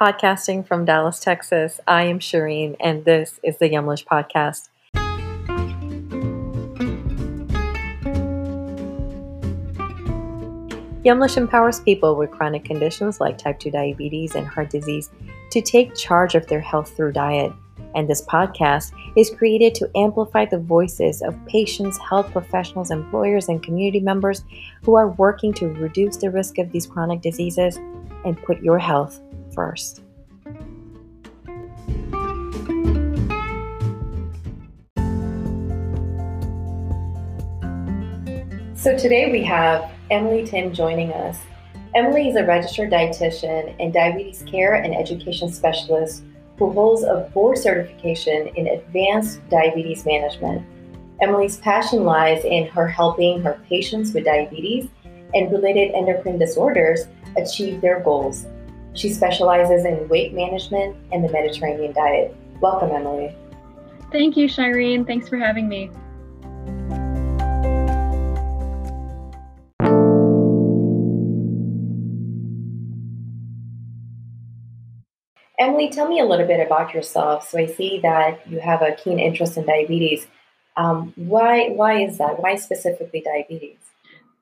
Podcasting from Dallas, Texas, I am Shireen, and this is the Yumlish Podcast. Yumlish empowers people with chronic conditions like type 2 diabetes and heart disease to take charge of their health through diet. And this podcast is created to amplify the voices of patients, health professionals, employers, and community members who are working to reduce the risk of these chronic diseases and put your health first. So today we have Emily Timm joining us. Emily is a registered dietitian and diabetes care and education specialist who holds a board certification in advanced diabetes management. Emily's passion lies in her helping her patients with diabetes and related endocrine disorders achieve their goals. She specializes in weight management and the Mediterranean diet. Welcome, Emily. Thank you, Shireen. Thanks for having me. Emily, tell me a little bit about yourself. So I see that you have a keen interest in diabetes. Um, why why is that? Why specifically diabetes?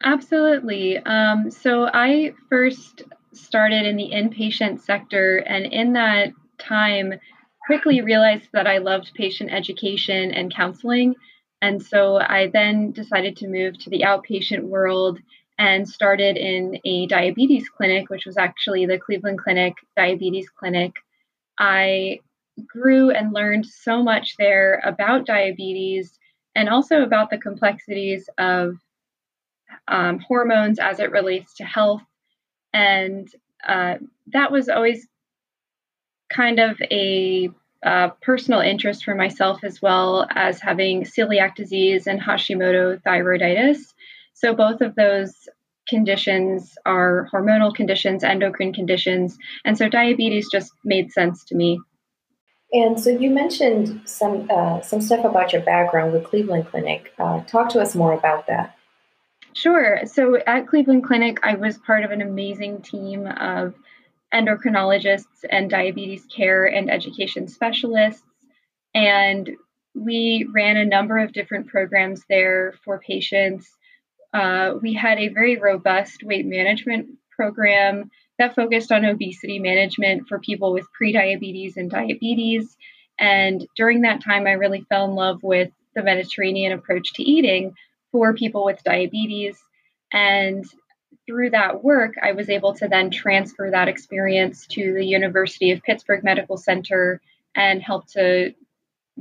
Absolutely. Um, so I first started in the inpatient sector, and in that time, quickly realized that I loved patient education and counseling. And so I then decided to move to the outpatient world and started in a diabetes clinic, which was actually the Cleveland Clinic Diabetes Clinic. I grew and learned so much there about diabetes and also about the complexities of um, hormones as it relates to health. And uh, that was always kind of a uh, personal interest for myself as well as having celiac disease and Hashimoto thyroiditis. So both of those conditions are hormonal conditions, endocrine conditions, and so diabetes just made sense to me. And so you mentioned some uh, some stuff about your background with Cleveland Clinic. Uh, talk to us more about that. Sure. So at Cleveland Clinic, I was part of an amazing team of endocrinologists and diabetes care and education specialists, and we ran a number of different programs there for patients uh, we had a very robust weight management program that focused on obesity management for people with prediabetes and diabetes. And during that time, I really fell in love with the Mediterranean approach to eating for people with diabetes. And through that work, I was able to then transfer that experience to the University of Pittsburgh Medical Center and help to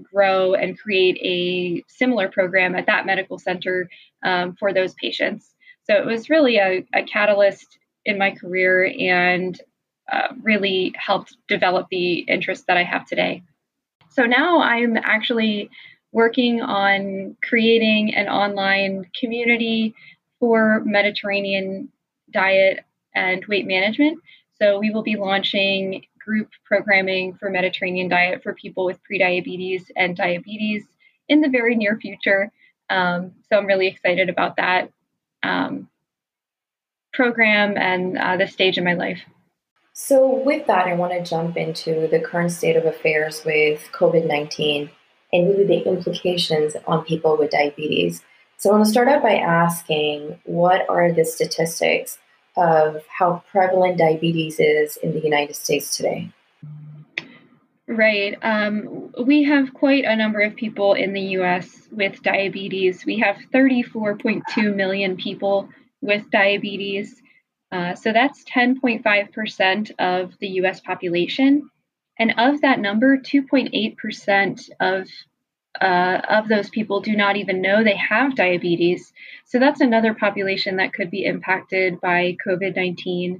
grow and create a similar program at that medical center um, for those patients. So it was really a, a catalyst in my career and uh, really helped develop the interest that I have today. So now I'm actually working on creating an online community for Mediterranean diet and weight management. So we will be launching group programming for Mediterranean diet for people with prediabetes and diabetes in the very near future. Um, so I'm really excited about that um, program and uh, this stage in my life. So, with that, I want to jump into the current state of affairs with COVID 19 and really the implications on people with diabetes. So, I want to start out by asking what are the statistics of how prevalent diabetes is in the United States today? Right. Um, we have quite a number of people in the US with diabetes. We have 34.2 million people with diabetes. Uh, so that's 10.5% of the US population. And of that number, 2.8% of uh, of those people do not even know they have diabetes. So that's another population that could be impacted by COVID 19.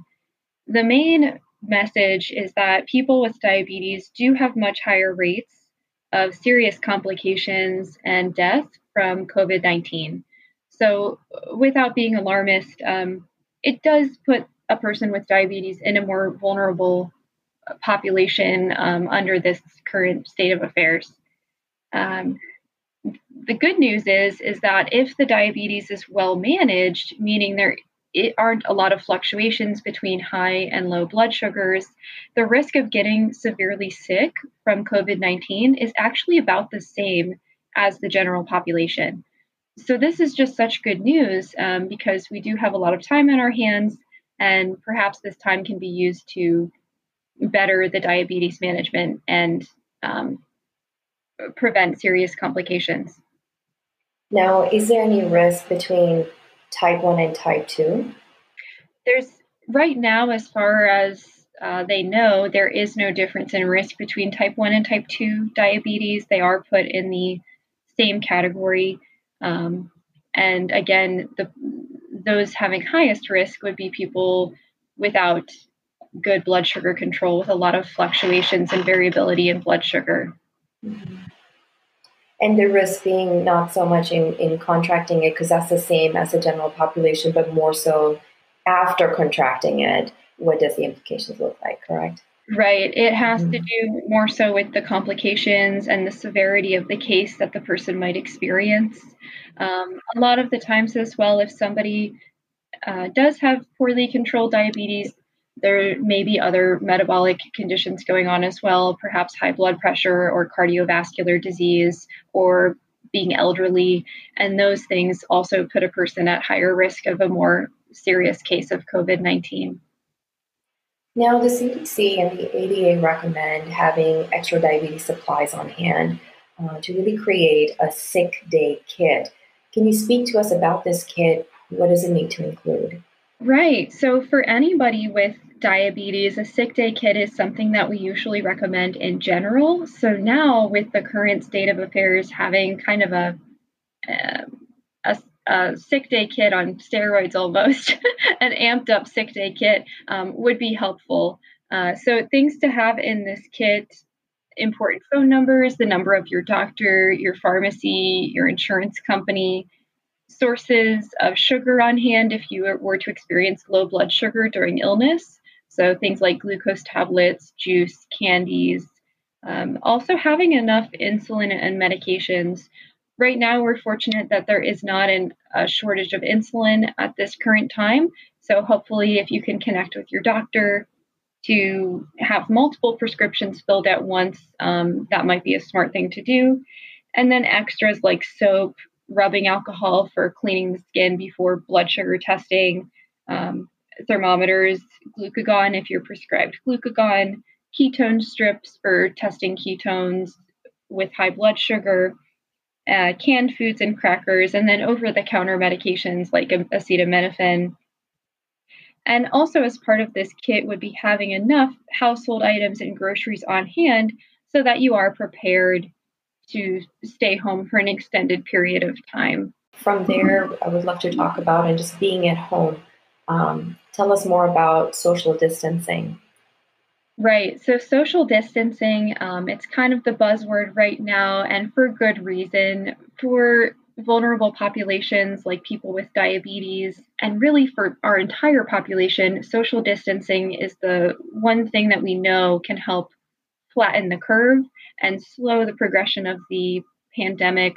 The main message is that people with diabetes do have much higher rates of serious complications and death from COVID 19. So, without being alarmist, um, it does put a person with diabetes in a more vulnerable population um, under this current state of affairs. Um, the good news is is that if the diabetes is well managed, meaning there aren't a lot of fluctuations between high and low blood sugars, the risk of getting severely sick from COVID 19 is actually about the same as the general population. So, this is just such good news um, because we do have a lot of time on our hands, and perhaps this time can be used to better the diabetes management and um, prevent serious complications. Now, is there any risk between type 1 and type 2? There's right now, as far as uh, they know, there is no difference in risk between type 1 and type 2 diabetes. They are put in the same category. Um, and again, the, those having highest risk would be people without good blood sugar control with a lot of fluctuations and variability in blood sugar. Mm-hmm and the risk being not so much in, in contracting it because that's the same as the general population but more so after contracting it what does the implications look like correct right it has mm-hmm. to do more so with the complications and the severity of the case that the person might experience um, a lot of the times as well if somebody uh, does have poorly controlled diabetes there may be other metabolic conditions going on as well, perhaps high blood pressure or cardiovascular disease or being elderly. And those things also put a person at higher risk of a more serious case of COVID 19. Now, the CDC and the ADA recommend having extra diabetes supplies on hand uh, to really create a sick day kit. Can you speak to us about this kit? What does it need to include? Right. So, for anybody with diabetes, a sick day kit is something that we usually recommend in general. So, now with the current state of affairs, having kind of a um, a, a, sick day kit on steroids almost, an amped up sick day kit um, would be helpful. Uh, so, things to have in this kit important phone numbers, the number of your doctor, your pharmacy, your insurance company, sources of sugar on hand if you were to experience low blood sugar during illness. So things like glucose tablets, juice, candies. Um, also, having enough insulin and medications. Right now, we're fortunate that there is not an, a shortage of insulin at this current time. So, hopefully, if you can connect with your doctor to have multiple prescriptions filled at once, um, that might be a smart thing to do. And then extras like soap, rubbing alcohol for cleaning the skin before blood sugar testing, um, thermometers, glucagon if you're prescribed glucagon, ketone strips for testing ketones with high blood sugar, uh, canned foods and crackers, and then over the counter medications like acetaminophen. And also, as part of this kit, would be having enough household items and groceries on hand so that you are prepared to stay home for an extended period of time. From there, I would love to talk about and just being at home. Um, tell us more about social distancing. Right. So, social distancing, um, it's kind of the buzzword right now, and for good reason. For vulnerable populations like people with diabetes, and really for our entire population, social distancing is the one thing that we know can help flatten the curve and slow the progression of the pandemic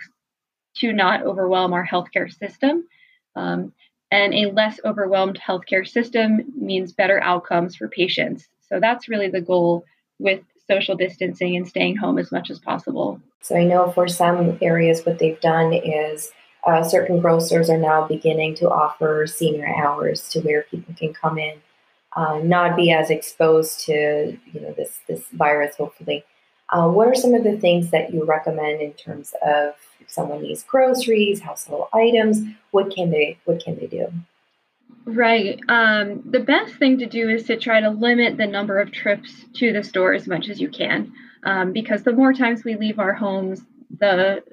to not overwhelm our healthcare system. Um, and a less overwhelmed healthcare system means better outcomes for patients. So that's really the goal with social distancing and staying home as much as possible. So I know for some areas, what they've done is uh, certain grocers are now beginning to offer senior hours to where people can come in, uh, not be as exposed to you know this this virus, hopefully. Uh, what are some of the things that you recommend in terms of someone needs groceries, household items? What can they What can they do? Right. Um, the best thing to do is to try to limit the number of trips to the store as much as you can, um, because the more times we leave our homes, the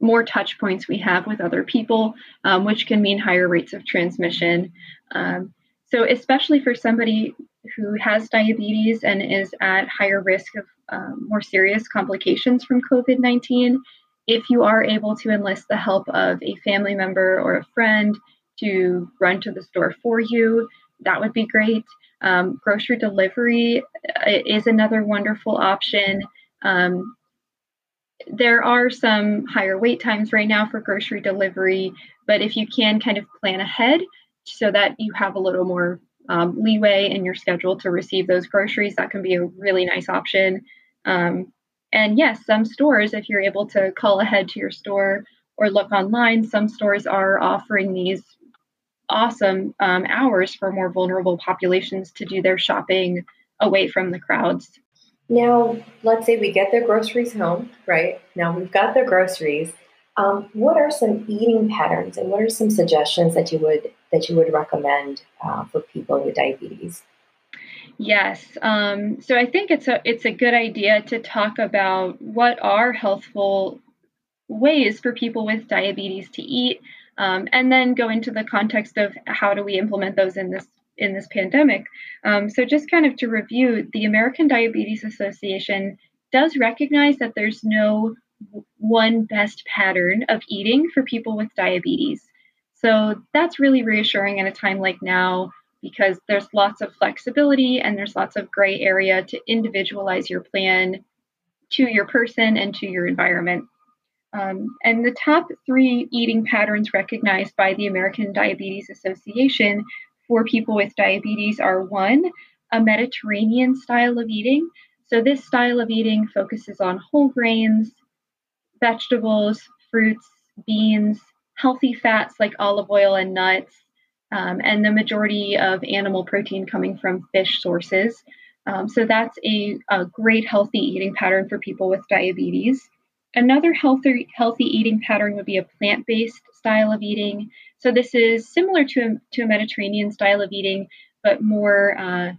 more touch points we have with other people, um, which can mean higher rates of transmission. Um, so, especially for somebody who has diabetes and is at higher risk of um, more serious complications from COVID 19, if you are able to enlist the help of a family member or a friend to run to the store for you, that would be great. Um, grocery delivery uh, is another wonderful option. Um, there are some higher wait times right now for grocery delivery, but if you can kind of plan ahead, so that you have a little more um, leeway in your schedule to receive those groceries. That can be a really nice option. Um, and yes, some stores, if you're able to call ahead to your store or look online, some stores are offering these awesome um, hours for more vulnerable populations to do their shopping away from the crowds. Now, let's say we get their groceries home, right? Now we've got their groceries. Um, what are some eating patterns, and what are some suggestions that you would that you would recommend uh, for people with diabetes? Yes. Um, so I think it's a it's a good idea to talk about what are healthful ways for people with diabetes to eat, um, and then go into the context of how do we implement those in this in this pandemic. Um, so just kind of to review, the American Diabetes Association does recognize that there's no one best pattern of eating for people with diabetes. So that's really reassuring at a time like now because there's lots of flexibility and there's lots of gray area to individualize your plan to your person and to your environment. Um, and the top three eating patterns recognized by the American Diabetes Association for people with diabetes are one, a Mediterranean style of eating. So, this style of eating focuses on whole grains, vegetables, fruits, beans, healthy fats like olive oil and nuts, um, and the majority of animal protein coming from fish sources. Um, so that's a, a, great healthy eating pattern for people with diabetes. Another healthy healthy eating pattern would be a plant-based style of eating. So this is similar to a, to a Mediterranean style of eating, but more uh,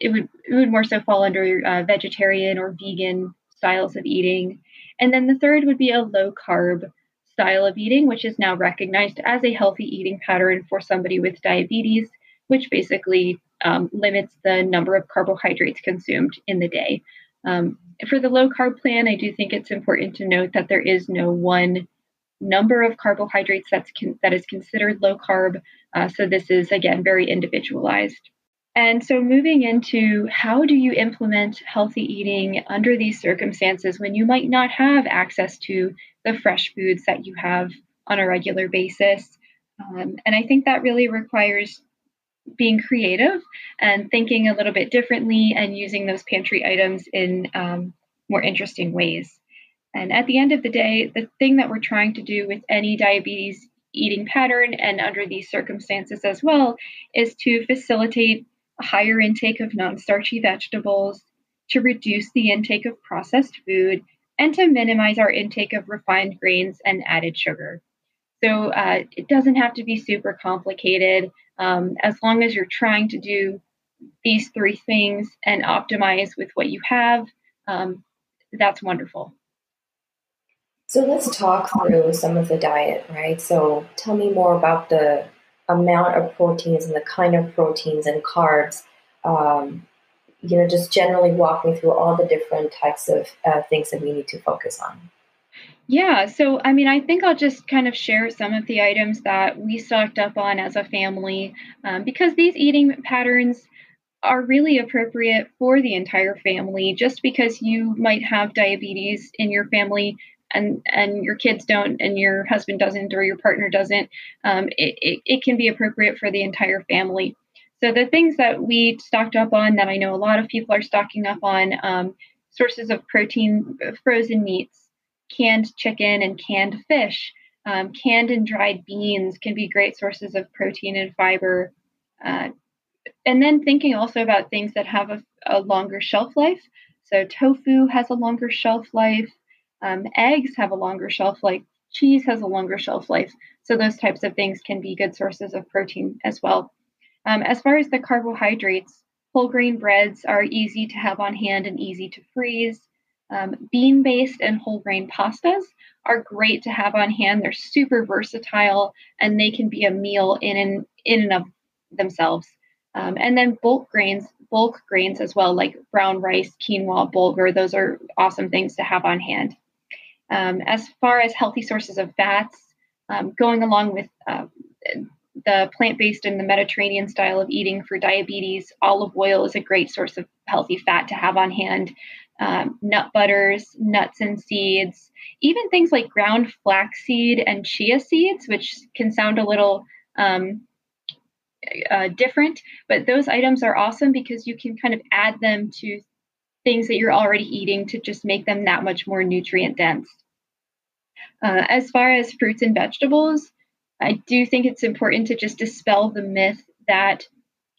it would it would more so fall under uh, vegetarian or vegan styles of eating. And then the third would be a low carb style of eating, which is now recognized as a healthy eating pattern for somebody with diabetes, which basically um, limits the number of carbohydrates consumed in the day. Um, for the low carb plan, I do think it's important to note that there is no one number of carbohydrates that's con- that is considered low carb. Uh, so this is again very individualized. And so, moving into how do you implement healthy eating under these circumstances when you might not have access to the fresh foods that you have on a regular basis? Um, and I think that really requires being creative and thinking a little bit differently and using those pantry items in um, more interesting ways. And at the end of the day, the thing that we're trying to do with any diabetes eating pattern and under these circumstances as well is to facilitate a higher intake of non starchy vegetables, to reduce the intake of processed food, and to minimize our intake of refined grains and added sugar. So uh, it doesn't have to be super complicated. Um, as long as you're trying to do these three things and optimize with what you have, um, that's wonderful. So let's talk through some of the diet, right? So tell me more about the amount of proteins and the kind of proteins and carbs. Um, you know, just generally walk me through all the different types of uh, things that we need to focus on. Yeah, so I mean, I think I'll just kind of share some of the items that we stocked up on as a family um, because these eating patterns are really appropriate for the entire family. Just because you might have diabetes in your family and and your kids don't and your husband doesn't or your partner doesn't um, it, it, it, can be appropriate for the entire family so the things that we stocked up on that i know a lot of people are stocking up on um, sources of protein frozen meats canned chicken and canned fish um, canned and dried beans can be great sources of protein and fiber uh, and then thinking also about things that have a, a longer shelf life so tofu has a longer shelf life um, eggs have a longer shelf life. Cheese has a longer shelf life. So those types of things can be good sources of protein as well. Um, as far as the carbohydrates, whole grain breads are easy to have on hand and easy to freeze. Um, bean based and whole grain pastas are great to have on hand. They're super versatile and they can be a meal in and, in and of themselves. Um, and then bulk grains, bulk grains as well, like brown rice, quinoa, bulgur, those are awesome things to have on hand. Um, as far as healthy sources of fats, um, going along with uh, the plant based and the Mediterranean style of eating for diabetes, olive oil is a great source of healthy fat to have on hand. Um, nut butters, nuts and seeds, even things like ground flaxseed and chia seeds, which can sound a little um, uh, different, but those items are awesome because you can kind of add them to things that you're already eating to just make them that much more nutrient dense. Uh, as far as fruits and vegetables, I do think it's important to just dispel the myth that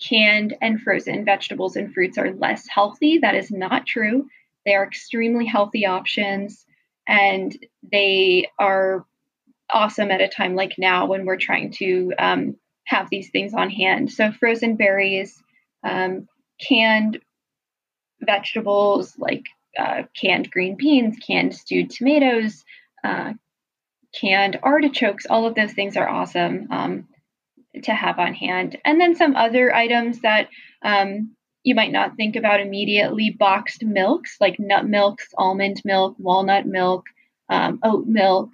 canned and frozen vegetables and fruits are less healthy. That is not true. They are extremely healthy options and they are awesome at a time like now when we're trying to um, have these things on hand. So, frozen berries, um, canned vegetables like uh, canned green beans, canned stewed tomatoes, uh, canned artichokes, all of those things are awesome um, to have on hand. And then some other items that um, you might not think about immediately boxed milks like nut milks, almond milk, walnut milk, um, oat milk,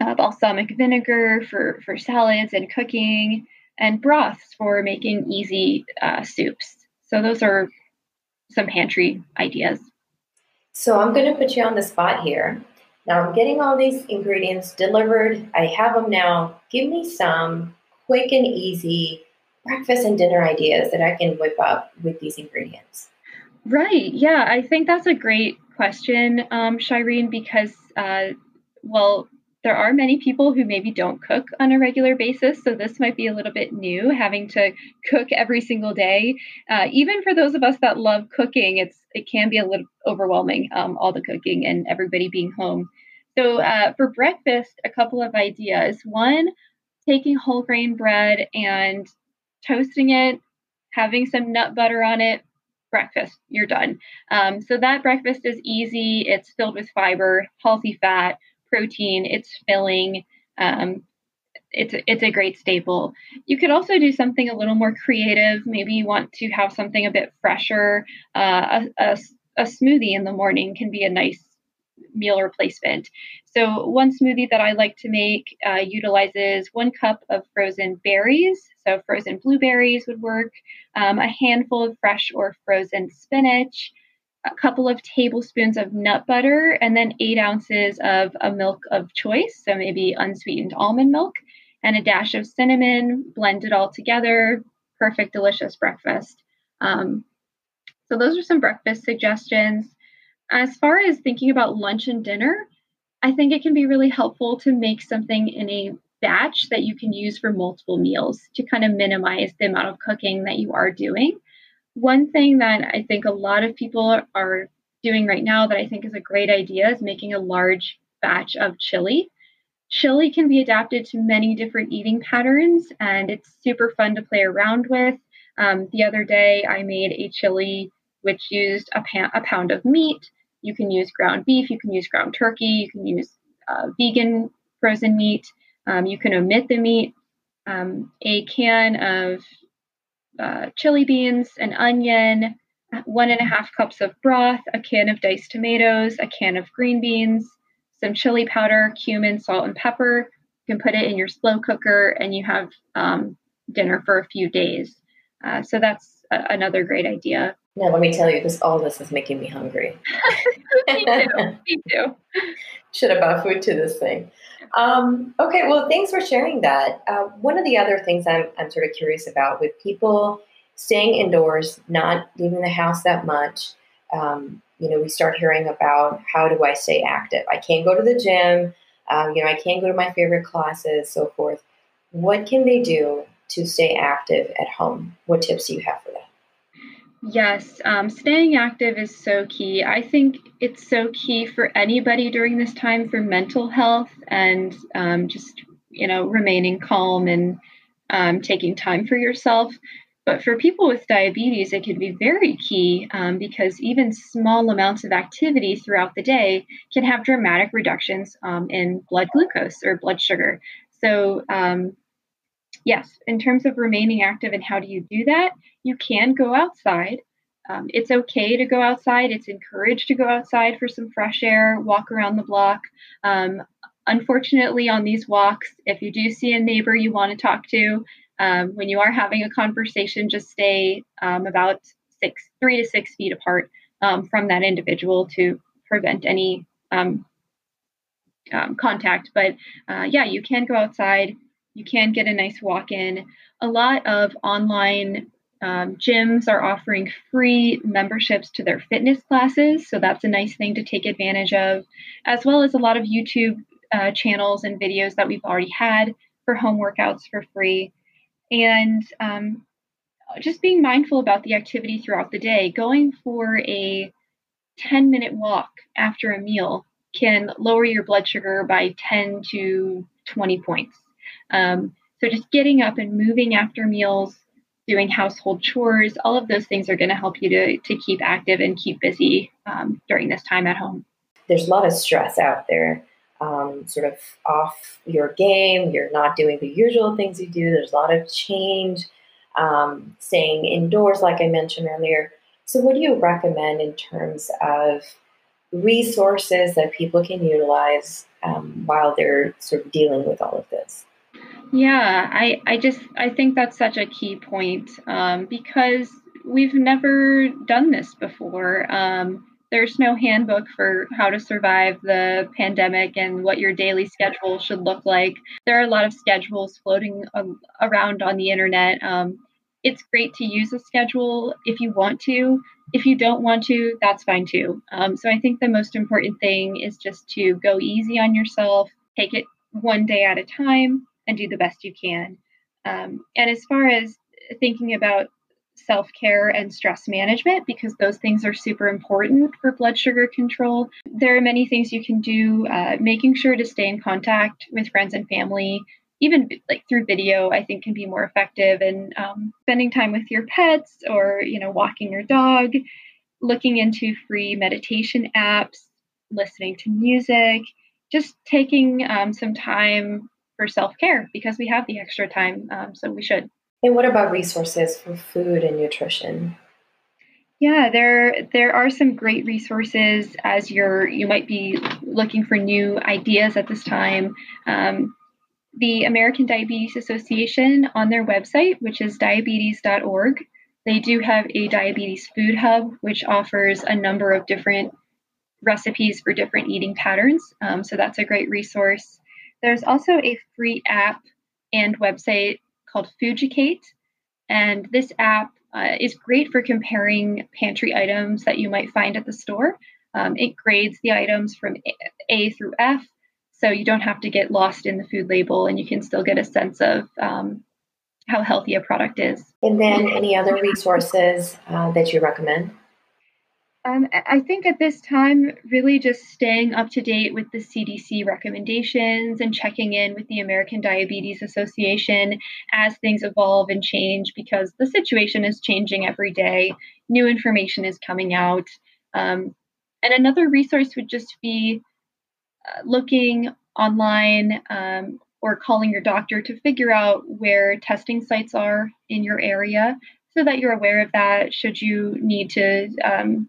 uh, balsamic vinegar for, for salads and cooking, and broths for making easy uh, soups. So, those are some pantry ideas. So, I'm going to put you on the spot here. Now, I'm getting all these ingredients delivered. I have them now. Give me some quick and easy breakfast and dinner ideas that I can whip up with these ingredients. Right. Yeah, I think that's a great question, um, Shireen, because, uh, well, there are many people who maybe don't cook on a regular basis. So this might be a little bit new, having to cook every single day. Uh, even for those of us that love cooking, it's it can be a little overwhelming, um, all the cooking and everybody being home. So uh, for breakfast, a couple of ideas. One, taking whole grain bread and toasting it, having some nut butter on it, breakfast, you're done. Um, so that breakfast is easy. It's filled with fiber, healthy fat, protein. It's filling. Um, it's a, it's a great staple. You could also do something a little more creative. Maybe you want to have something a bit fresher. Uh, a, a, a smoothie in the morning can be a nice meal replacement. So, one smoothie that I like to make uh, utilizes one cup of frozen berries. So, frozen blueberries would work, um, a handful of fresh or frozen spinach, a couple of tablespoons of nut butter, and then eight ounces of a milk of choice. So, maybe unsweetened almond milk, and a dash of cinnamon, blend it all together. Perfect, delicious breakfast. Um, so, those are some breakfast suggestions. As far as thinking about lunch and dinner, I think it can be really helpful to make something in a batch that you can use for multiple meals to kind of minimize the amount of cooking that you are doing. One thing that I think a lot of people are doing right now that I think is a great idea is making a large batch of chili. Chili can be adapted to many different eating patterns, and it's super fun to play around with. Um, the other day, I made a chili which used a, pan- a pound of meat, you can use ground beef, you can use ground turkey, you can use uh, vegan frozen meat, um, you can omit the meat, um, a can of uh, chili beans, an onion, one and a half cups of broth, a can of diced tomatoes, a can of green beans, some chili powder, cumin, salt, and pepper. You can put it in your slow cooker and you have um, dinner for a few days. Uh, so that's a- another great idea. Now, let me tell you, this all this is making me hungry. me too. Me too. Should have bought food to this thing. Um, okay, well, thanks for sharing that. Uh, one of the other things I'm, I'm sort of curious about with people staying indoors, not leaving the house that much, um, you know, we start hearing about how do I stay active? I can't go to the gym, um, you know, I can't go to my favorite classes, so forth. What can they do to stay active at home? What tips do you have for that? Yes, um, staying active is so key. I think it's so key for anybody during this time for mental health and um, just, you know, remaining calm and um, taking time for yourself. But for people with diabetes, it can be very key um, because even small amounts of activity throughout the day can have dramatic reductions um, in blood glucose or blood sugar. So, um, yes, in terms of remaining active and how do you do that, you can go outside. Um, it's okay to go outside. It's encouraged to go outside for some fresh air, walk around the block. Um, unfortunately, on these walks, if you do see a neighbor you want to talk to, um, when you are having a conversation, just stay um, about six, three to six feet apart um, from that individual to prevent any um, contact. But uh, yeah, you can go outside you can get a nice walk in. A lot of online um, gyms are offering free memberships to their fitness classes, so that's a nice thing to take advantage of, as well as a lot of YouTube uh, channels and videos that we've already had for home workouts for free. And um, just being mindful about the activity throughout the day. Going for a 10 minute walk after a meal can lower your blood sugar by 10 to 20 points. Um, so just getting up and moving after meals, doing household chores, all of those things are going to help you to, to keep active and keep busy um, during this time at home. There's a lot of stress out there, um, sort of off your game. You're not doing the usual things you do. There's a lot of change, um, staying indoors, like I mentioned earlier. So, what do you recommend in terms of resources that people can utilize um, while they're sort of dealing with all of this? Yeah, I, I just I think that's such a key point um, because we've never done this before. Um, there's no handbook for how to survive the pandemic and what your daily schedule should look like. There are a lot of schedules floating around on the internet. Um, it's great to use a schedule if you want to. If you don't want to, that's fine too. Um, so I think the most important thing is just to go easy on yourself, take it one day at a time, and do the best you can. Um, and as far as thinking about self care and stress management, because those things are super important for blood sugar control, there are many things you can do. Uh, making sure to stay in contact with friends and family, even like through video, I think can be more effective. And um, spending time with your pets or, you know, walking your dog, looking into free meditation apps, listening to music, just taking um, some time for self care because we have the extra time. Um, so we should. And what about resources for food and nutrition? Yeah, there there are some great resources as you're you might be looking for new ideas at this time. Um, the American Diabetes Association on their website, which is diabetes.org, they do have a diabetes food hub, which offers a number of different recipes for different eating patterns. Um, so that's a great resource. There's also a free app and website called Fooducate. And this app uh, is great for comparing pantry items that you might find at the store. Um, it grades the items from A through F, so you don't have to get lost in the food label and you can still get a sense of um, how healthy a product is. And then any other resources uh, that you recommend? Um, I think at this time, really just staying up to date with the CDC recommendations and checking in with the American Diabetes Association as things evolve and change because the situation is changing every day. New information is coming out. Um, and another resource would just be uh, looking online um, or calling your doctor to figure out where testing sites are in your area so that you're aware of that should you need to um,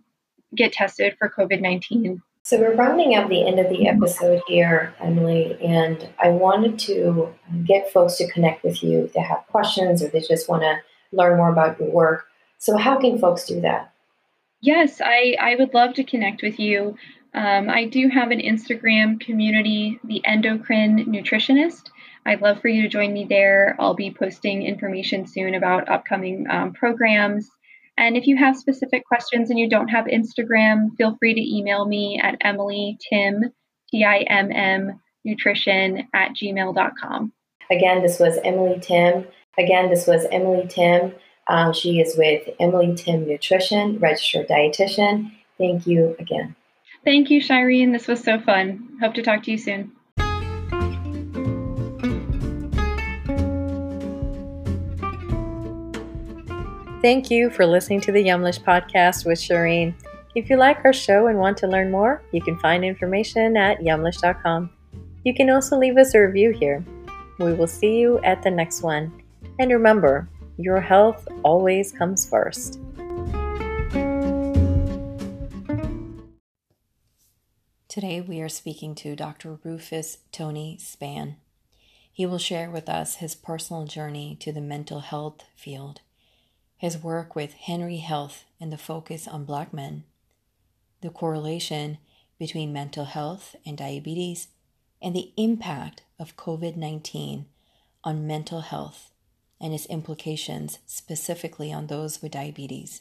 get tested for COVID 19. So we're rounding up the end of the episode here, Emily, and I wanted to get folks to connect with you if they have questions or they just want to learn more about your work. So how can folks do that? Yes, I, I would love to connect with you. Um, I do have an Instagram community, the Endocrine Nutritionist. I'd love for you to join me there. I'll be posting information soon about upcoming um, programs and if you have specific questions and you don't have Instagram, feel free to email me at Emily Timm, T I M M, nutrition at gmail.com. Again, this was Emily Timm. Again, this was Emily Timm. Um, she is with Emily Timm Nutrition, registered dietitian. Thank you again. Thank you, Shireen. This was so fun. Hope to talk to you soon. Thank you for listening to the Yumlish podcast with Shireen. If you like our show and want to learn more, you can find information at yumlish.com. You can also leave us a review here. We will see you at the next one. And remember, your health always comes first. Today we are speaking to Dr. Rufus Tony Spann. He will share with us his personal journey to the mental health field his work with Henry Health and the focus on Black men, the correlation between mental health and diabetes, and the impact of COVID 19 on mental health and its implications specifically on those with diabetes.